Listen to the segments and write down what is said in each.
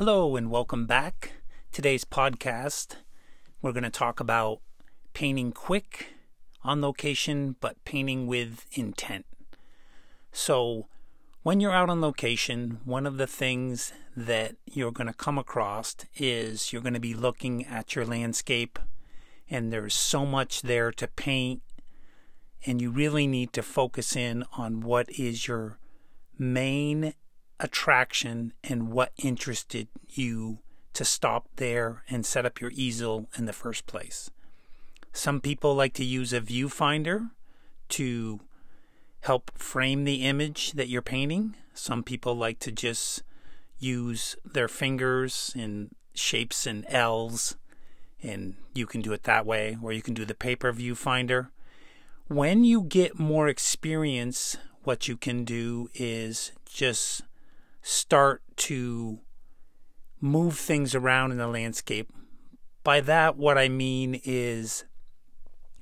Hello and welcome back. Today's podcast, we're going to talk about painting quick on location, but painting with intent. So, when you're out on location, one of the things that you're going to come across is you're going to be looking at your landscape, and there's so much there to paint, and you really need to focus in on what is your main attraction and what interested you to stop there and set up your easel in the first place. Some people like to use a viewfinder to help frame the image that you're painting. Some people like to just use their fingers in shapes and L's, and you can do it that way, or you can do the paper viewfinder. When you get more experience, what you can do is just start to move things around in the landscape. By that, what I mean is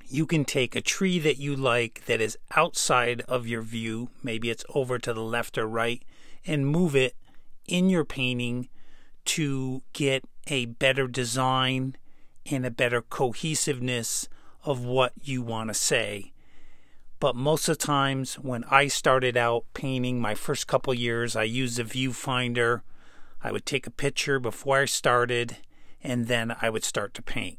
you can take a tree that you like that is outside of your view, maybe it's over to the left or right, and move it in your painting to get a better design and a better cohesiveness of what you want to say. But most of the times when I started out painting my first couple years, I used a viewfinder. I would take a picture before I started and then I would start to paint.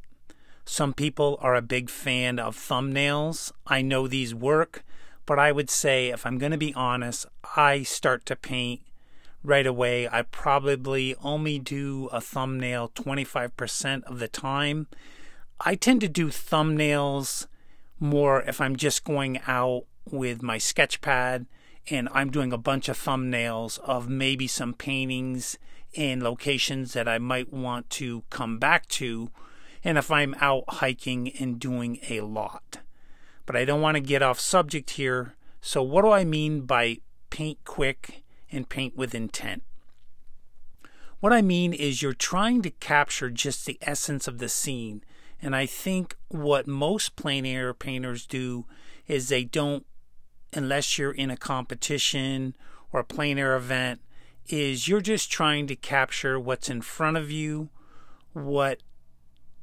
Some people are a big fan of thumbnails. I know these work, but I would say if I'm going to be honest, I start to paint right away. I probably only do a thumbnail 25% of the time. I tend to do thumbnails more if I'm just going out with my sketch pad and I'm doing a bunch of thumbnails of maybe some paintings in locations that I might want to come back to, and if I'm out hiking and doing a lot. But I don't want to get off subject here. So, what do I mean by paint quick and paint with intent? What I mean is you're trying to capture just the essence of the scene. And I think what most plein air painters do is they don't, unless you're in a competition or a plein air event, is you're just trying to capture what's in front of you, what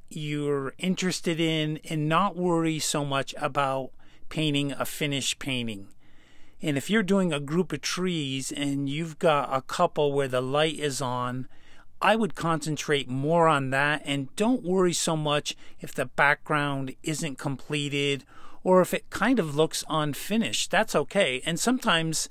you're interested in, and not worry so much about painting a finished painting. And if you're doing a group of trees and you've got a couple where the light is on, I would concentrate more on that and don't worry so much if the background isn't completed or if it kind of looks unfinished. That's okay. And sometimes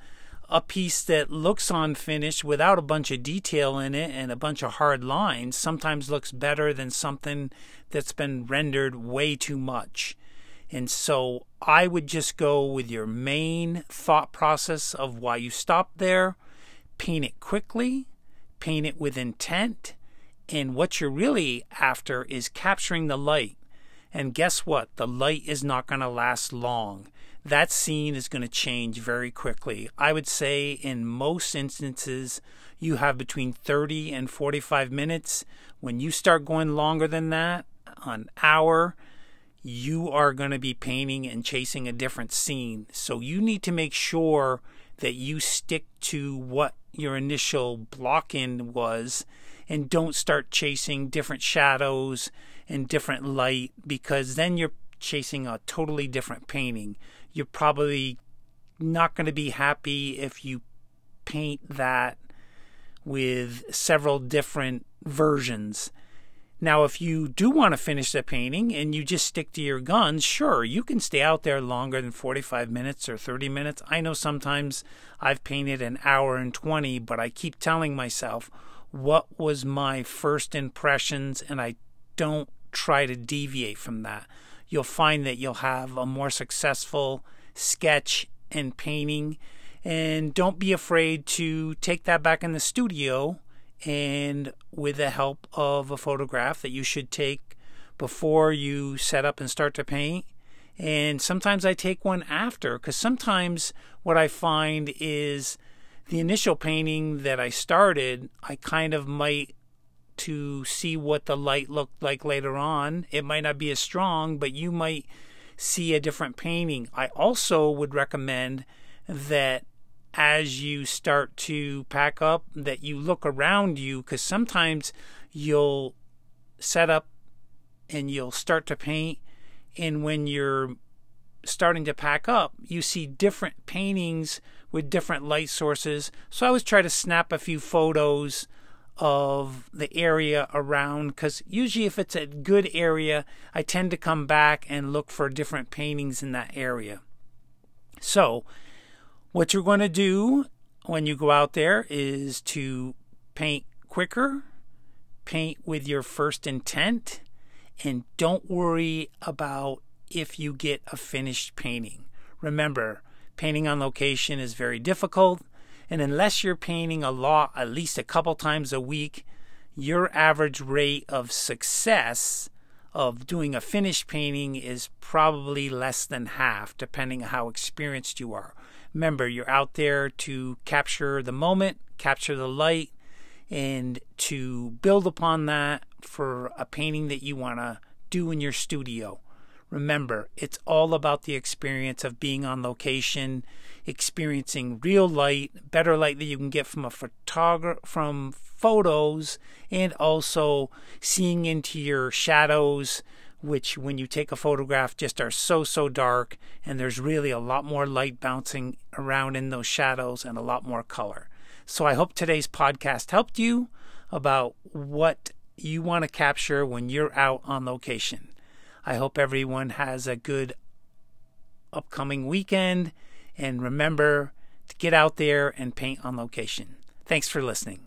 a piece that looks unfinished without a bunch of detail in it and a bunch of hard lines sometimes looks better than something that's been rendered way too much. And so I would just go with your main thought process of why you stopped there, paint it quickly, paint it with intent, and what you're really after is capturing the light. And guess what? The light is not going to last long that scene is going to change very quickly. I would say in most instances, you have between 30 and 45 minutes. When you start going longer than that, an hour, you are going to be painting and chasing a different scene. So you need to make sure that you stick to what your initial block in was and don't start chasing different shadows and different light because then you're chasing a totally different painting you're probably not going to be happy if you paint that with several different versions. Now, if you do want to finish the painting and you just stick to your guns, sure, you can stay out there longer than 45 minutes or 30 minutes. I know sometimes I've painted an hour and 20, but I keep telling myself what was my first impressions, and I don't try to deviate from that you'll find that you'll have a more successful sketch and painting. And don't be afraid to take that back in the studio and with the help of a photograph that you should take before you set up and start to paint. And sometimes I take one after because sometimes what I find is the initial painting that I started, I kind of might to see what the light looked like later on. It might not be as strong, but you might see a different painting. I also would recommend that as you start to pack up that you look around you because sometimes you'll set up and you'll start to paint and when you're starting to pack up you see different paintings with different light sources. So i always try to snap a few photos of the area around because usually if it's a good area i tend to come back and look for different paintings in that area. So what you're going to do when you go out there is to paint quicker paint with your first intent and don't worry about if you get a finished painting. Remember, painting on location is very difficult, and unless you're painting a lot, at least a couple times a week, your average rate of success of doing a finished painting is probably less than half, depending on how experienced you are. Remember, you're out there to capture the moment, capture the light, and to build upon that for a painting that you want to do in your studio. Remember, it's all about the experience of being on location, experiencing real light, better light that you can get from a photograph from photos, and also seeing into your shadows, which when you take a photograph just are so so dark, and there's really a lot more light bouncing around in those shadows and a lot more color. So I hope today's podcast helped you about what you want to capture when you're out on location. I hope everyone has a good upcoming weekend and remember to get out there and paint on location. Thanks for listening.